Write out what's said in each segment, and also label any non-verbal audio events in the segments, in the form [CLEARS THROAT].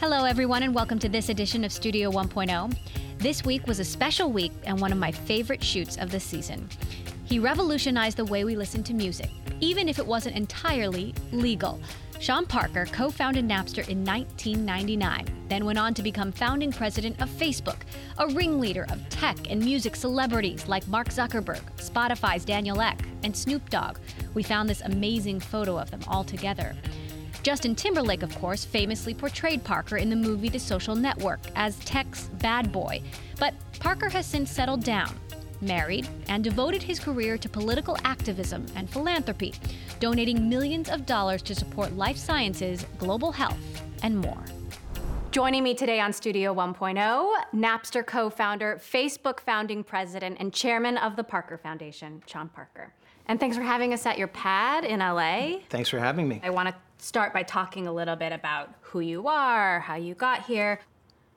Hello, everyone, and welcome to this edition of Studio 1.0. This week was a special week and one of my favorite shoots of the season. He revolutionized the way we listen to music, even if it wasn't entirely legal. Sean Parker co founded Napster in 1999, then went on to become founding president of Facebook, a ringleader of tech and music celebrities like Mark Zuckerberg, Spotify's Daniel Ek, and Snoop Dogg. We found this amazing photo of them all together. Justin Timberlake, of course, famously portrayed Parker in the movie The Social Network as tech's bad boy. But Parker has since settled down, married, and devoted his career to political activism and philanthropy, donating millions of dollars to support life sciences, global health, and more. Joining me today on Studio 1.0, Napster co founder, Facebook founding president, and chairman of the Parker Foundation, Sean Parker. And thanks for having us at your pad in LA. Thanks for having me. I want to start by talking a little bit about who you are, how you got here.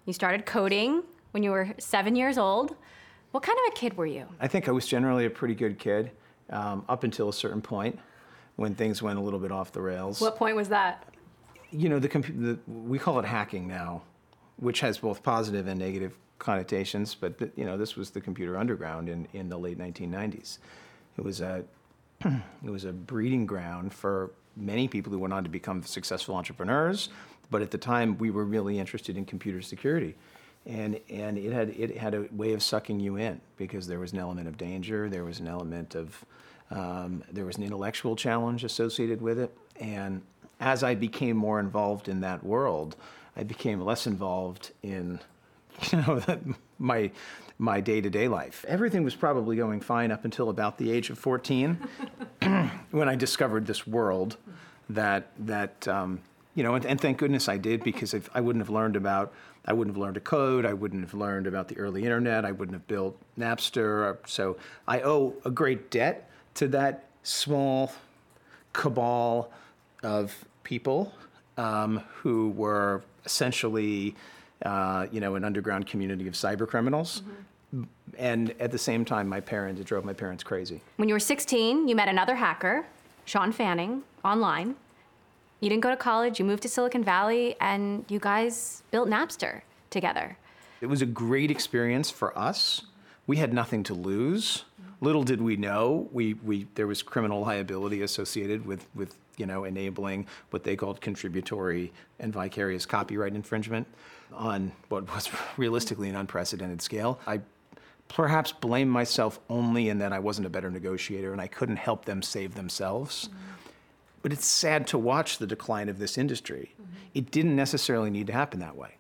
You started coding when you were seven years old. What kind of a kid were you? I think I was generally a pretty good kid um, up until a certain point when things went a little bit off the rails. What point was that? You know, the, compu- the we call it hacking now, which has both positive and negative connotations. But the, you know, this was the computer underground in, in the late 1990s. It was a [CLEARS THROAT] it was a breeding ground for many people who went on to become successful entrepreneurs. But at the time, we were really interested in computer security. And, and it, had, it had a way of sucking you in because there was an element of danger, there was an element of, um, there was an intellectual challenge associated with it. And as I became more involved in that world, I became less involved in [LAUGHS] you know my my day-to-day life. Everything was probably going fine up until about the age of 14 [CLEARS THROAT] when I discovered this world that that um, you know and, and, thank goodness I did because if I wouldn't have learned about I wouldn't have learned to code, I wouldn't have learned about the early internet, I wouldn't have built Napster. So I owe a great debt to that small cabal of people um, who were essentially, uh, you know, an underground community of cyber criminals. Mm-hmm. And at the same time, my parents, it drove my parents crazy. When you were 16, you met another hacker, Shawn Fanning, online. You didn't go to college, you moved to Silicon Valley, and you guys built Napster together. It was a great experience for us. We had nothing to lose. Little did we know, we, we, there was criminal liability associated with, with you know, enabling what they called contributory and vicarious copyright infringement on what was [LAUGHS] realistically an unprecedented scale. I perhaps blame myself only in that I wasn't a better negotiator and I couldn't help them save themselves. Mm-hmm. But it's sad to watch the decline of this industry. Mm-hmm. It didn't necessarily need to happen that way.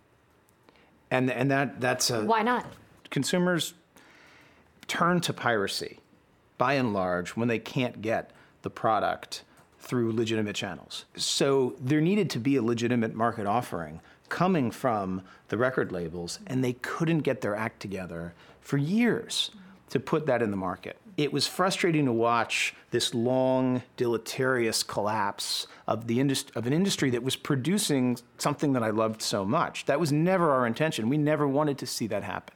And, and that, that's a. Why not? Consumers turn to piracy by and large when they can't get the product through legitimate channels. So there needed to be a legitimate market offering coming from the record labels, and they couldn't get their act together for years to put that in the market. It was frustrating to watch this long, deleterious collapse of, the indus- of an industry that was producing something that I loved so much. That was never our intention. We never wanted to see that happen.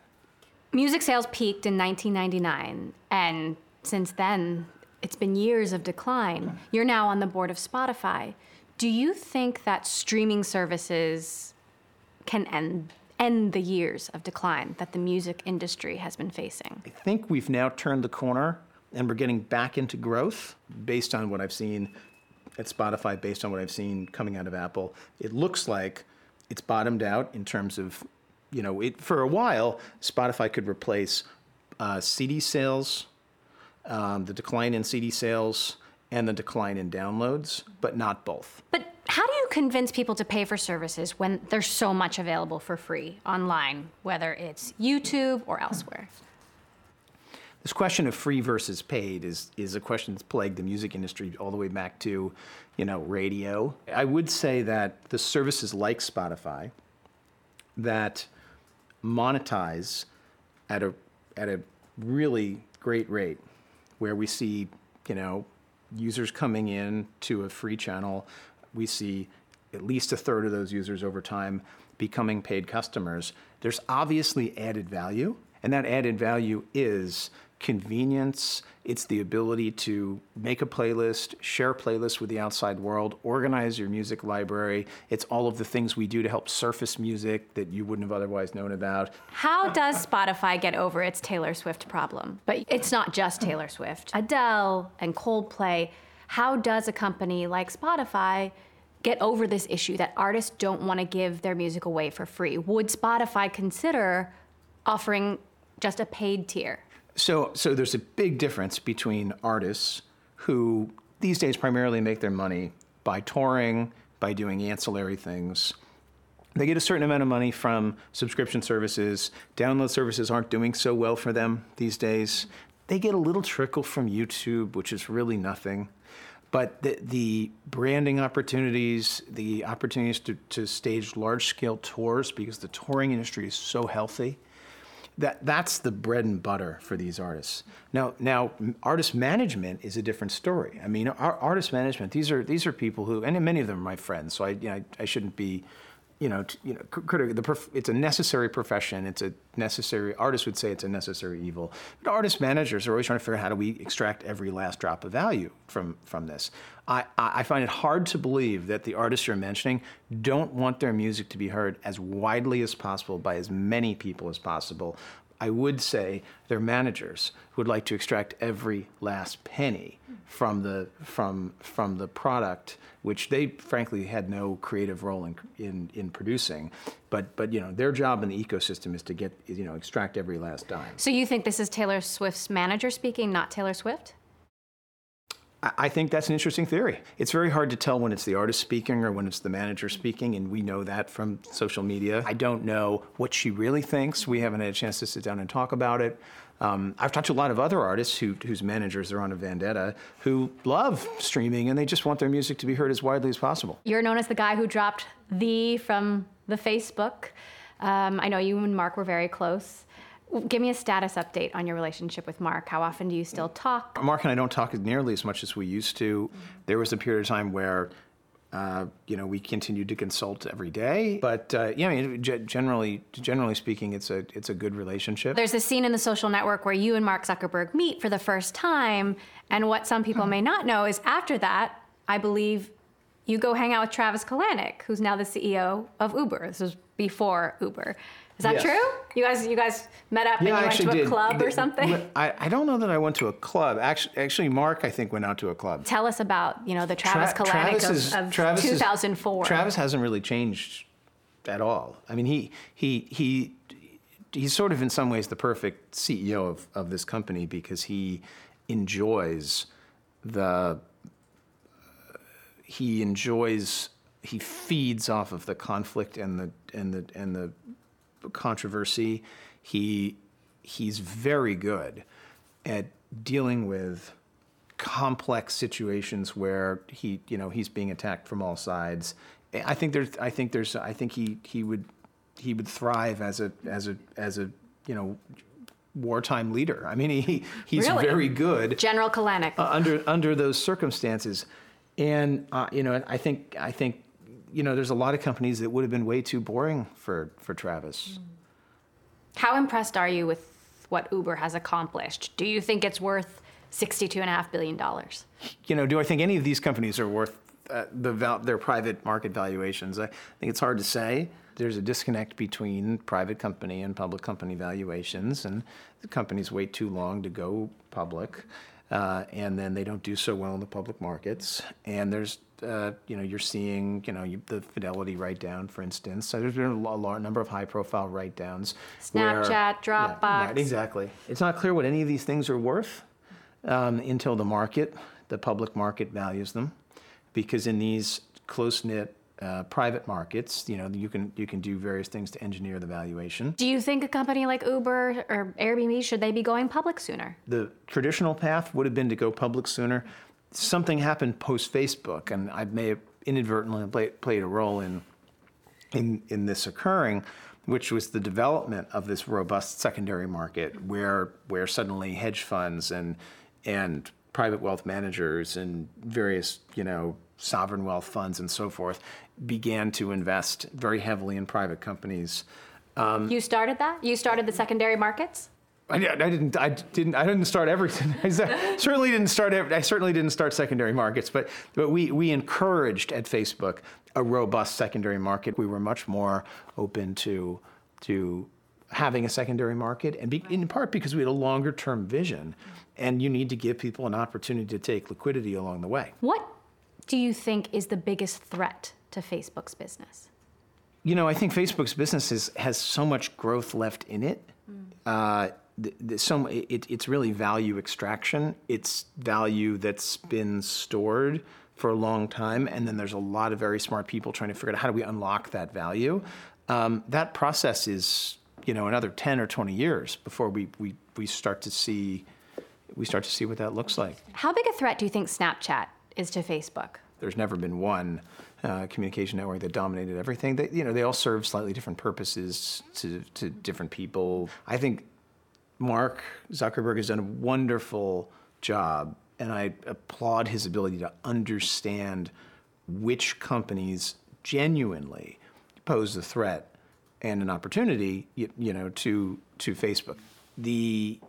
Music sales peaked in 1999, and since then, it's been years of decline. You're now on the board of Spotify. Do you think that streaming services can end end the years of decline that the music industry has been facing? I think we've now turned the corner and we're getting back into growth based on what I've seen at Spotify, based on what I've seen coming out of Apple. It looks like it's bottomed out in terms of, you know, it, for a while, Spotify could replace uh, CD sales um, the decline in CD sales and the decline in downloads, but not both. But how do you convince people to pay for services when there's so much available for free online, whether it's YouTube or elsewhere? This question of free versus paid is, is a question that's plagued the music industry all the way back to, you know, radio. I would say that the services like Spotify that monetize at a at a really great rate where we see, you know, users coming in to a free channel. We see at least a third of those users over time becoming paid customers. There's obviously added value, and that added value is convenience, it's the ability to make a playlist, share playlists with the outside world, organize your music library. It's all of the things we do to help surface music that you wouldn't have otherwise known about. How does Spotify get over its Taylor Swift problem? But it's not just Taylor Swift. Adele and Coldplay. How does a company like Spotify get over this issue that artists don't want to give their music away for free? Would Spotify consider offering just a paid tier? So, so there's a big difference between artists who these days primarily make their money by touring, by doing ancillary things. They get a certain amount of money from subscription services. Download services aren't doing so well for them these days. They get a little trickle from YouTube, which is really nothing. But the, the branding opportunities, the opportunities to, to stage large scale tours, because the touring industry is so healthy, that that's the bread and butter for these artists. Now, now artist management is a different story. I mean, our, artist management these are these are people who, and many of them are my friends. So I, you know, I, I shouldn't be, you know, you know, critical. The prof- it's a necessary profession. It's a necessary. Artists would say it's a necessary evil. But artist managers are always trying to figure out how do we extract every last drop of value from from this. I, I find it hard to believe that the artists you're mentioning don't want their music to be heard as widely as possible by as many people as possible. I would say their managers would like to extract every last penny from the from from the product, which they frankly had no creative role in in, in producing. But but you know their job in the ecosystem is to get you know extract every last dime. So you think this is Taylor Swift's manager speaking, not Taylor Swift? I think that's an interesting theory. It's very hard to tell when it's the artist speaking or when it's the manager speaking, and we know that from social media. I don't know what she really thinks. We haven't had a chance to sit down and talk about it. Um, I've talked to a lot of other artists who, whose managers are on a vendetta who love streaming and they just want their music to be heard as widely as possible. You're known as the guy who dropped the from the Facebook. Um, I know you and Mark were very close. Give me a status update on your relationship with Mark. How often do you still talk? Mark and I don't talk nearly as much as we used to. There was a period of time where, uh, you know, we continued to consult every day. But uh, yeah, I mean, generally, generally speaking, it's a it's a good relationship. There's a scene in the Social Network where you and Mark Zuckerberg meet for the first time, and what some people may not know is after that, I believe you go hang out with Travis Kalanick, who's now the CEO of Uber. This was before Uber. Is that yes. true? You guys, you guys met up yeah, and you went to a did. club or something? I, I don't know that I went to a club. Actually, actually, Mark, I think went out to a club. Tell us about you know the Travis Tra- Kalanick of, of Travis 2004. Is, Travis hasn't really changed at all. I mean, he he he he's sort of in some ways the perfect CEO of of this company because he enjoys the he enjoys he feeds off of the conflict and the and the and the controversy. He he's very good at dealing with complex situations where he you know he's being attacked from all sides. I think there's I think there's I think he he would he would thrive as a as a as a you know wartime leader. I mean he he's really? very good. General Kalanick. Uh, under under those circumstances. And uh, you know I think I think you know, there's a lot of companies that would have been way too boring for, for Travis. How impressed are you with what Uber has accomplished? Do you think it's worth $62.5 billion? You know, do I think any of these companies are worth uh, the val- their private market valuations? I think it's hard to say. There's a disconnect between private company and public company valuations, and the companies wait too long to go public. Uh, and then they don't do so well in the public markets. And there's uh, you know, you're seeing, you know, you, the Fidelity write down, for instance. So there's been a, large number of high profile write downs. Snapchat, where, Dropbox. Yeah, right, exactly. It's not clear what any of these things are worth um, until the market, the public market, values them. Because in these close knit uh, private markets, you know, you can you can do various things to engineer the valuation. Do you think a company like Uber or Airbnb should they be going public sooner? The traditional path would have been to go public sooner something happened post Facebook, and I may have inadvertently play, played a role in, in, in this occurring, which was the development of this robust secondary market where, where suddenly hedge funds and, and private wealth managers and various, you know, sovereign wealth funds and so forth began to invest very heavily in private companies. Um, you started that? You started the secondary markets? I, I didn't. I didn't. I didn't start everything. [LAUGHS] I certainly didn't start. I certainly didn't start secondary markets. But but we we encouraged at Facebook a robust secondary market. We were much more open to to having a secondary market, and be, in part because we had a longer term vision, and you need to give people an opportunity to take liquidity along the way. What do you think is the biggest threat to Facebook's business? You know, I think Facebook's business is, has so much growth left in it. Mm. Uh, the, the, so it, it's really value extraction. It's value that's been stored for a long time, and then there's a lot of very smart people trying to figure out how do we unlock that value. Um, that process is, you know, another 10 or 20 years before we, we, we start to see we start to see what that looks like. How big a threat do you think Snapchat is to Facebook? There's never been one uh, communication network that dominated everything. They, you know, they all serve slightly different purposes to, to different people. I think Mark Zuckerberg has done a wonderful job, and I applaud his ability to understand which companies genuinely pose a threat and an opportunity, you, you know, to to Facebook. The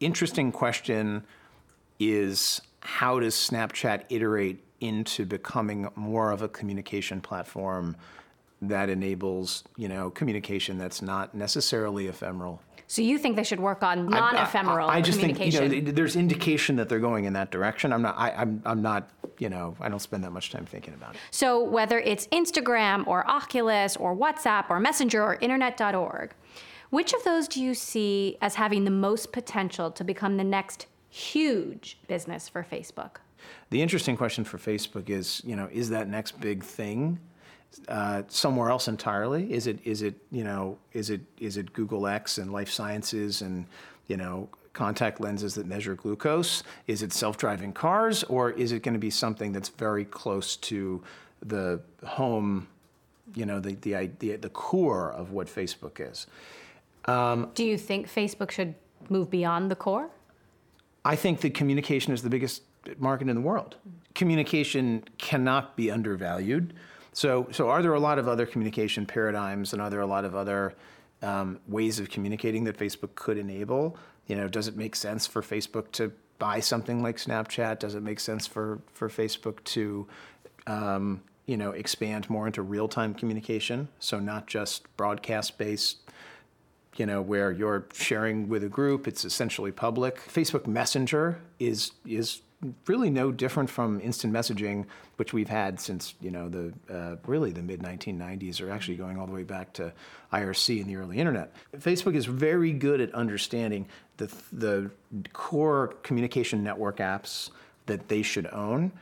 interesting question is how does Snapchat iterate into becoming more of a communication platform that enables, you know, communication that's not necessarily ephemeral. So you think they should work on non-ephemeral I, I, I just think you know there's indication that they're going in that direction. I'm not. I, I'm. I'm not. You know. I don't spend that much time thinking about it. So whether it's Instagram or Oculus or WhatsApp or Messenger or Internet.org, which of those do you see as having the most potential to become the next huge business for Facebook? The interesting question for Facebook is, you know, is that next big thing uh, somewhere else entirely? Is it is it you know is it is it Google X and life sciences and you know contact lenses that measure glucose? Is it self-driving cars, or is it going to be something that's very close to the home? You know, the the the, the core of what Facebook is. Um, Do you think Facebook should move beyond the core? I think that communication is the biggest market in the world. Communication cannot be undervalued. So, so are there a lot of other communication paradigms, and are there a lot of other um, ways of communicating that Facebook could enable? You know, does it make sense for Facebook to buy something like Snapchat? Does it make sense for for Facebook to um, you know expand more into real time communication? So not just broadcast based you know, where you're sharing with a group, it's essentially public. Facebook Messenger is is really no different from instant messaging, which we've had since you know the uh, really the mid 1990s, or actually going all the way back to IRC and the early internet. Facebook is very good at understanding the the core communication network apps that they should own,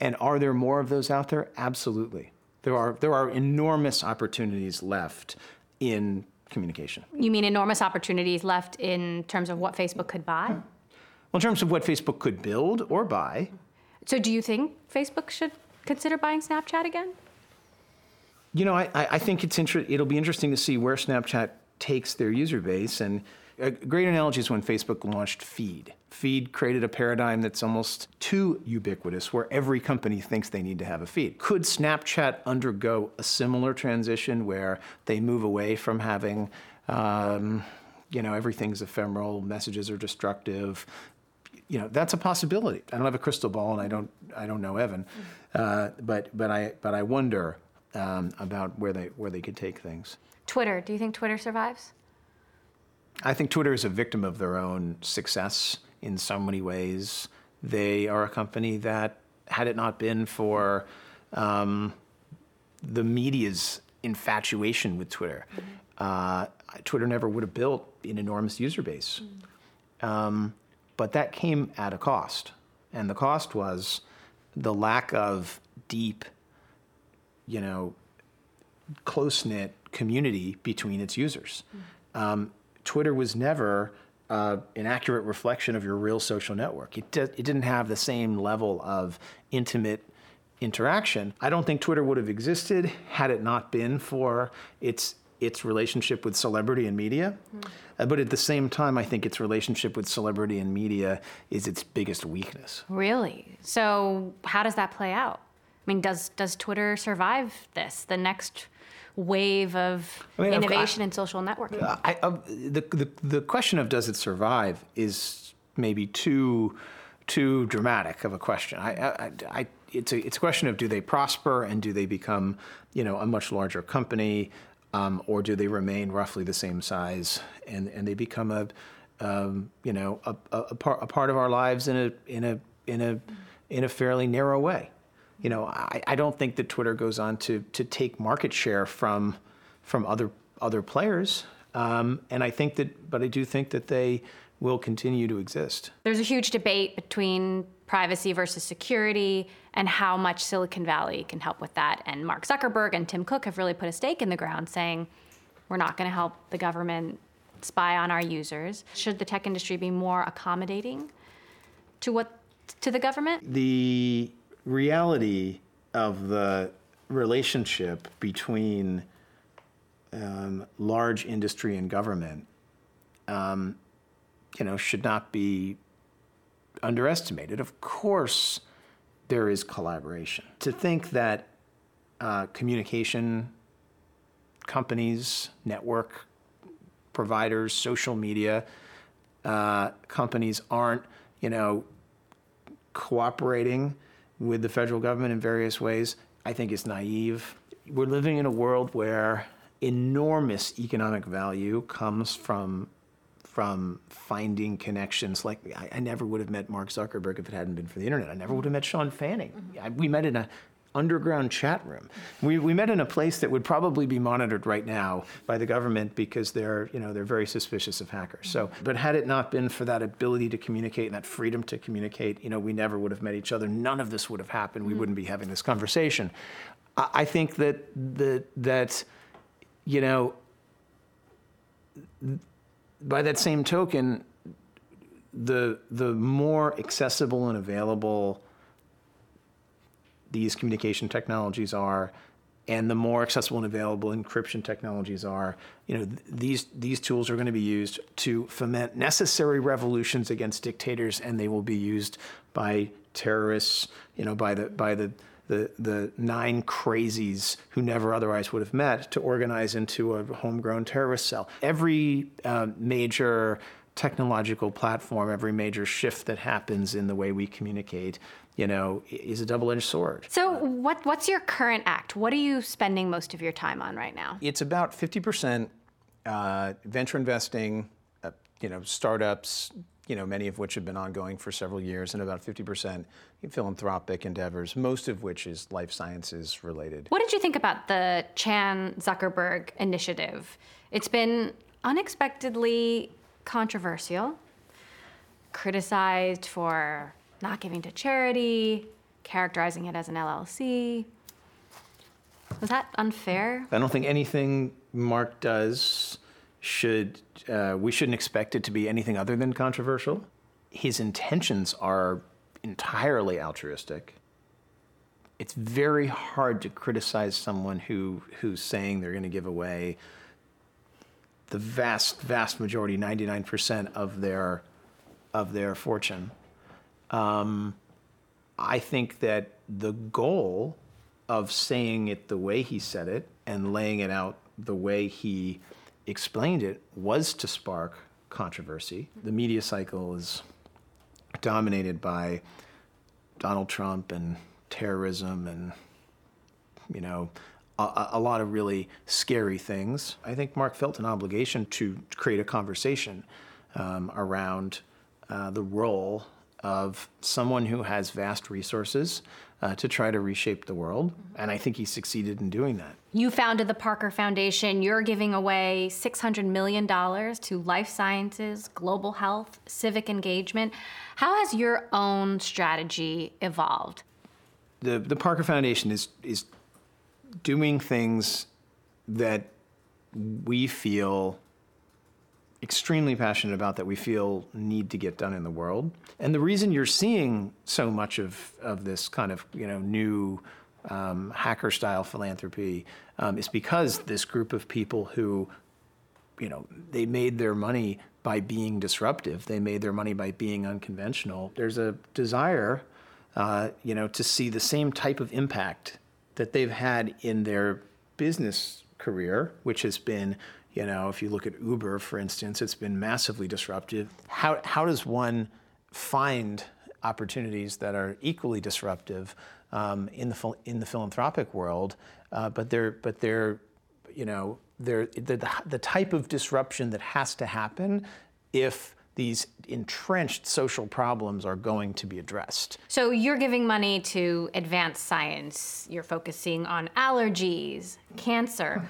and are there more of those out there? Absolutely. There are there are enormous opportunities left in communication. You mean enormous opportunities left in terms of what Facebook could buy? Well, in terms of what Facebook could build or buy. So, do you think Facebook should consider buying Snapchat again? You know, I, I think it's inter- it'll be interesting to see where Snapchat takes their user base. And a great analogy is when Facebook launched Feed. Feed created a paradigm that's almost too ubiquitous, where every company thinks they need to have a feed. Could Snapchat undergo a similar transition where they move away from having, um, you know, everything's ephemeral, messages are destructive, you know that's a possibility. I don't have a crystal ball, and I don't I don't know Evan, uh, but but I but I wonder um, about where they where they could take things. Twitter. Do you think Twitter survives? I think Twitter is a victim of their own success in so many ways. They are a company that, had it not been for um, the media's infatuation with Twitter, mm-hmm. uh, Twitter never would have built an enormous user base. Mm-hmm. Um, but that came at a cost. And the cost was the lack of deep, you know, close knit community between its users. Mm-hmm. Um, Twitter was never uh, an accurate reflection of your real social network. It, it didn't have the same level of intimate interaction. I don't think Twitter would have existed had it not been for its its relationship with celebrity and media. Mm. Uh, but at the same time, I think its relationship with celebrity and media is its biggest weakness. Really? So, how does that play out? I mean, does does Twitter survive this? The next wave of I mean, innovation in social networking. I, uh, the, the the question of does it survive is maybe too too dramatic of a question. I, I, I it's a it's a question of do they prosper and do they become you know a much larger company, um, or do they remain roughly the same size and and they become a um, you know a, a, a part a part of our lives in a in a in a in a fairly narrow way. You know, I, I don't think that Twitter goes on to to take market share from from other other players. Um, and I think that, but I do think that they will continue to exist. There's a huge debate between privacy versus security and how much Silicon Valley can help with that. And Mark Zuckerberg and Tim Cook have really put a stake in the ground saying, we're not going to help the government spy on our users. Should the tech industry be more accommodating to what to the government? The reality of the relationship between um, large industry and government, um, you know, should not be underestimated. Of course, there is collaboration. To think that uh, communication companies, network providers, social media uh, companies aren't, you know, cooperating with the federal government in various ways, I think is naive. We're living in a world where enormous economic value comes from from finding connections. Like I, I never would have met Mark Zuckerberg if it hadn't been for the internet. I never would have met Shawn Fanning. I, we met in a underground chat room. We, we met in a place that would probably be monitored right now by the government because they're, you know, they're very suspicious of hackers. So, but had it not been for that ability to communicate and that freedom to communicate, you know, we never would have met each other. None of this would have happened. We mm-hmm. wouldn't be having this conversation. I, I think that the, that, you know, by that same token, the the more accessible and available these communication technologies are, and the more accessible and available encryption technologies are, you know, th- these these tools are going to be used to foment necessary revolutions against dictators, and they will be used by terrorists, you know, by the by the the, the nine crazies who never otherwise would have met to organize into a homegrown terrorist cell. Every uh, major technological platform, every major shift that happens in the way we communicate, you know, is a double-edged sword. So, what what's your current act? What are you spending most of your time on right now? It's about 50% uh, venture investing, uh, you know, startups, you know, many of which have been ongoing for several years, and about 50% philanthropic endeavors, most of which is life sciences related. What did you think about the Chan Zuckerberg initiative? It's been unexpectedly controversial, criticized for not giving to charity, characterizing it as an LLC. Was that unfair? I don't think anything Mark does should uh, we shouldn't expect it to be anything other than controversial. His intentions are entirely altruistic. It's very hard to criticize someone who who's saying they're going to give away the vast vast majority, 99% of their of their fortune. Um, I think that the goal of saying it the way he said it and laying it out the way he explained it was to spark controversy. The media cycle is dominated by Donald Trump and terrorism and you know a, a lot of really scary things. I think Mark felt an obligation to create a conversation um, around uh, the role of someone who has vast resources uh, to try to reshape the world, and I think he succeeded in doing that. You founded the Parker Foundation. You're giving away $600 million to life sciences, global health, civic engagement. How has your own strategy evolved? the the Parker Foundation is is doing things that we feel extremely passionate about that we feel need to get done in the world. And the reason you're seeing so much of, of this kind of you know new um, hacker style philanthropy um, is because this group of people who you know they made their money by being disruptive. They made their money by being unconventional. There's a desire uh, you know, to see the same type of impact that they've had in their business career, which has been, you know, if you look at Uber, for instance, it's been massively disruptive. How, how does one find opportunities that are equally disruptive um, in, the, in the philanthropic world, uh, but they're, but they're, you know, they're, the, the type of disruption that has to happen if these entrenched social problems are going to be addressed. So you're giving money to advanced science. You're focusing on allergies, cancer.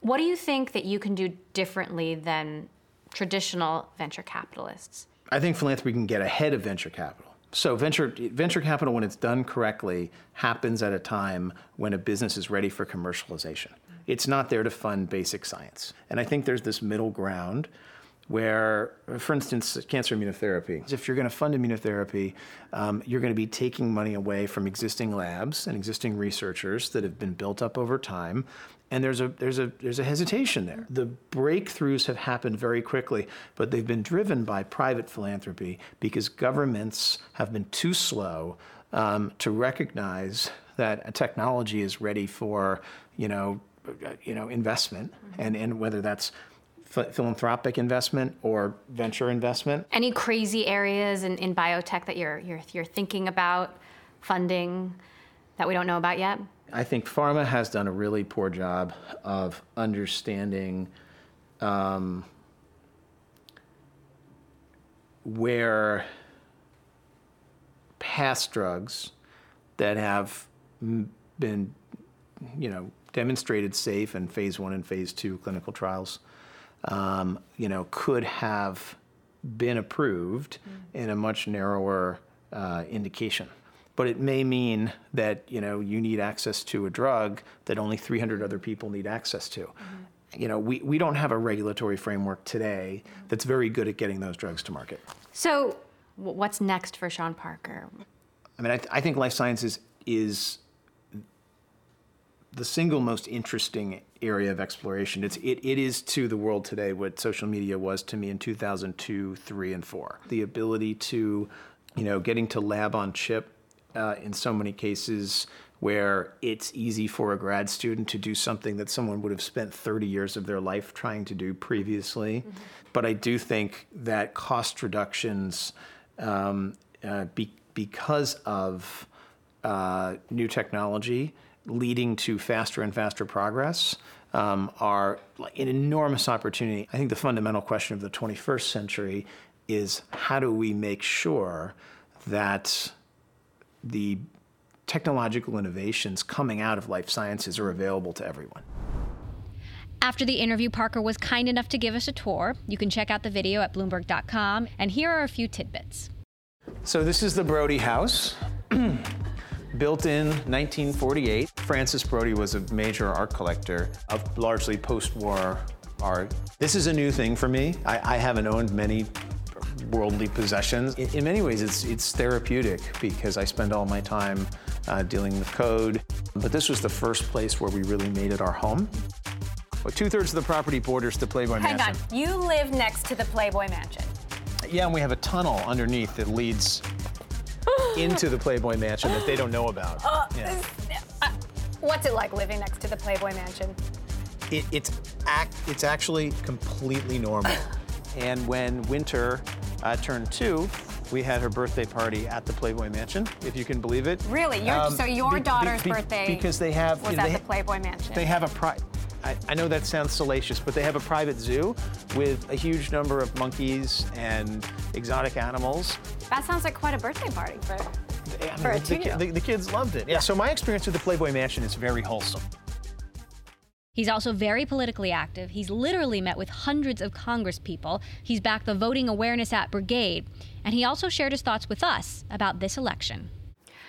What do you think that you can do differently than traditional venture capitalists? I think philanthropy can get ahead of venture capital. So venture venture capital, when it's done correctly, happens at a time when a business is ready for commercialization. It's not there to fund basic science. And I think there's this middle ground where, for instance, cancer immunotherapy. If you're going to fund immunotherapy, um, you're going to be taking money away from existing labs and existing researchers that have been built up over time. And there's a there's a there's a hesitation there. The breakthroughs have happened very quickly, but they've been driven by private philanthropy because governments have been too slow um, to recognize that a technology is ready for you know you know investment, and and whether that's philanthropic investment or venture investment. Any crazy areas in, in biotech that you're, you're, you're thinking about funding that we don't know about yet? I think pharma has done a really poor job of understanding um, where past drugs that have been, you know, demonstrated safe in phase one and phase two clinical trials um, you know, could have been approved mm. in a much narrower uh, indication. But it may mean that you know you need access to a drug that only 300 other people need access to. Mm-hmm. You know, we, we don't have a regulatory framework today that's very good at getting those drugs to market. So, what's next for Sean Parker? I mean, I, th- I think life sciences is the single most interesting area of exploration. It's, it, it is to the world today what social media was to me in 2002, 3, and 4. The ability to, you know, getting to lab on chip uh, in so many cases where it's easy for a grad student to do something that someone would have spent 30 years of their life trying to do previously. Mm-hmm. But I do think that cost reductions, um, uh, be, because of uh, new technology, leading to faster and faster progress um, are an enormous opportunity. I think the fundamental question of the 21st century is how do we make sure that the technological innovations coming out of life sciences are available to everyone. After the interview, Parker was kind enough to give us a tour. You can check out the video at Bloomberg.com, and here are a few tidbits. So, this is the Brody House. [CLEARS THROAT] Built in 1948, Frances Brody was a major art collector of largely post-war art. This is a new thing for me. I, I haven't owned many worldly possessions. In, in, many ways, it's, it's therapeutic because I spend all my time uh, dealing with code. But this was the first place where we really made it our home. Well, two thirds of the property borders the Playboy Hang Mansion. Hang on, you live next to the Playboy Mansion. Yeah, and we have a tunnel underneath that leads [GASPS] into the Playboy Mansion that they don't know about. Uh, yeah. uh, what's it like living next to the Playboy Mansion? It, it's act, it's actually completely normal. [LAUGHS] and when Winter uh, turned two, we had her birthday party at the Playboy Mansion, if you can believe it. Really? Your, um, so your be, daughter's be, be, birthday because they have was you know, at they, the Playboy Mansion. They have a pri- I, I, know that sounds salacious, but they have a private zoo with a huge number of monkeys and exotic animals. That sounds like quite a birthday party for, I mean, for a the, the, the, kids loved it. Yeah, yeah, so my experience with the Playboy Mansion is very wholesome. He's also very politically active. He's literally met with hundreds of Congress people. He's backed the Voting Awareness App Brigade. And he also shared his thoughts with us about this election.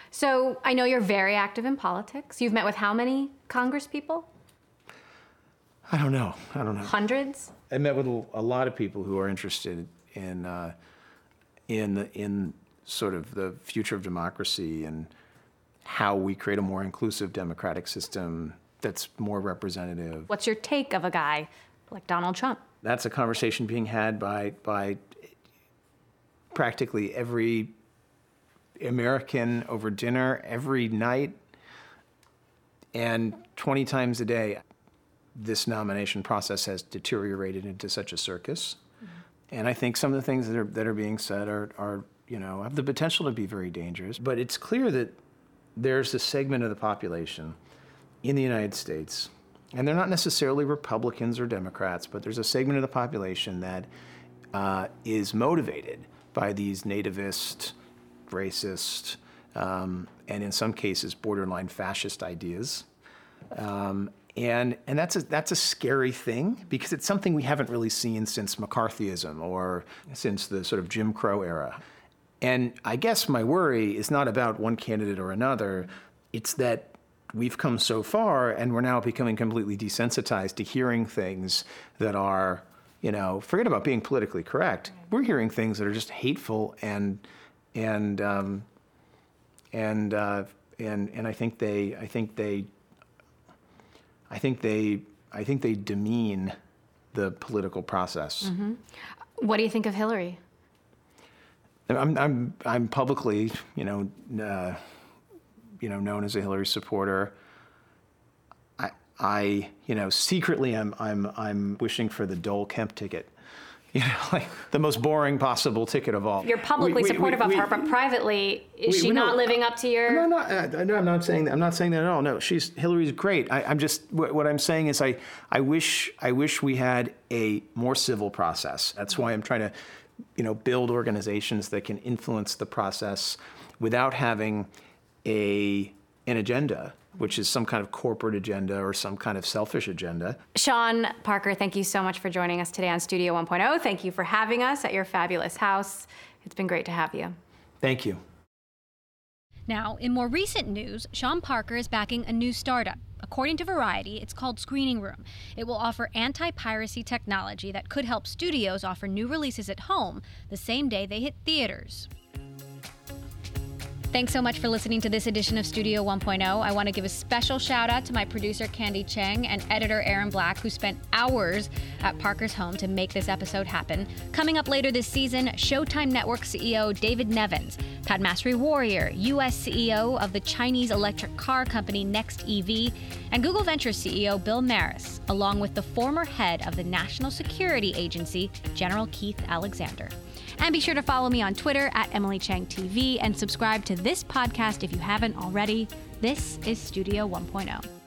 So I know you're very active in politics. You've met with how many Congress people? I don't know. I don't know. Hundreds. I met with a lot of people who are interested in uh, in in sort of the future of democracy and how we create a more inclusive democratic system that's more representative. What's your take of a guy like Donald Trump? That's a conversation being had by by practically every American over dinner every night and 20 times a day. This nomination process has deteriorated into such a circus. Mm-hmm. And I think some of the things that are, that are being said are, are, you know, have the potential to be very dangerous. But it's clear that there's a segment of the population in the United States, and they're not necessarily Republicans or Democrats, but there's a segment of the population that uh, is motivated by these nativist, racist, um, and in some cases borderline fascist ideas. Um, and and that's a that's a scary thing because it's something we haven't really seen since McCarthyism or since the sort of Jim Crow era. And I guess my worry is not about one candidate or another. It's that we've come so far and we're now becoming completely desensitized to hearing things that are, you know, forget about being politically correct. We're hearing things that are just hateful and and um, and uh, and and I think they I think they I think they I think they demean the political process. Mm-hmm. What do you think of Hillary? I'm I'm I'm publicly, you know, uh, you know, known as a Hillary supporter. I I you know secretly I'm I'm I'm wishing for the Dole Kemp ticket. [LAUGHS] You know, like the most boring possible ticket of all. You're publicly We- we- supportive we- of we- her, but privately, is we- she we not don't- living up to your? No, no, uh, no, I'm not saying that. I'm not saying that at all. No, she's Hillary's great. I, I'm just what, what I'm saying is I I wish I wish we had a more civil process. That's why I'm trying to, you know, build organizations that can influence the process without having a an agenda, which is some kind of corporate agenda or some kind of selfish agenda. Sean Parker, thank you so much for joining us today on Studio 1.0. Thank you for having us at your fabulous house. It's been great to have you. Thank you. Now, in more recent news, Sean Parker is backing a new startup. According to Variety, it's called Screening Room. It will offer anti piracy technology that could help studios offer new releases at home the same day they hit theaters. Thanks so much for listening to this edition of Studio 1.0. I want to give a special shout out to my producer Candy Cheng and editor Aaron Black, who spent hours at Parker's home to make this episode happen. Coming up later this season, Showtime Network CEO David Nevins, Padmasree Warrior, US CEO of the Chinese electric car company NextEV, and Google Ventures CEO Bill Maris, along with the former head of the National Security Agency, General Keith Alexander. And be sure to follow me on Twitter at Emily Chang TV and subscribe to this podcast if you haven't already. This is Studio 1.0.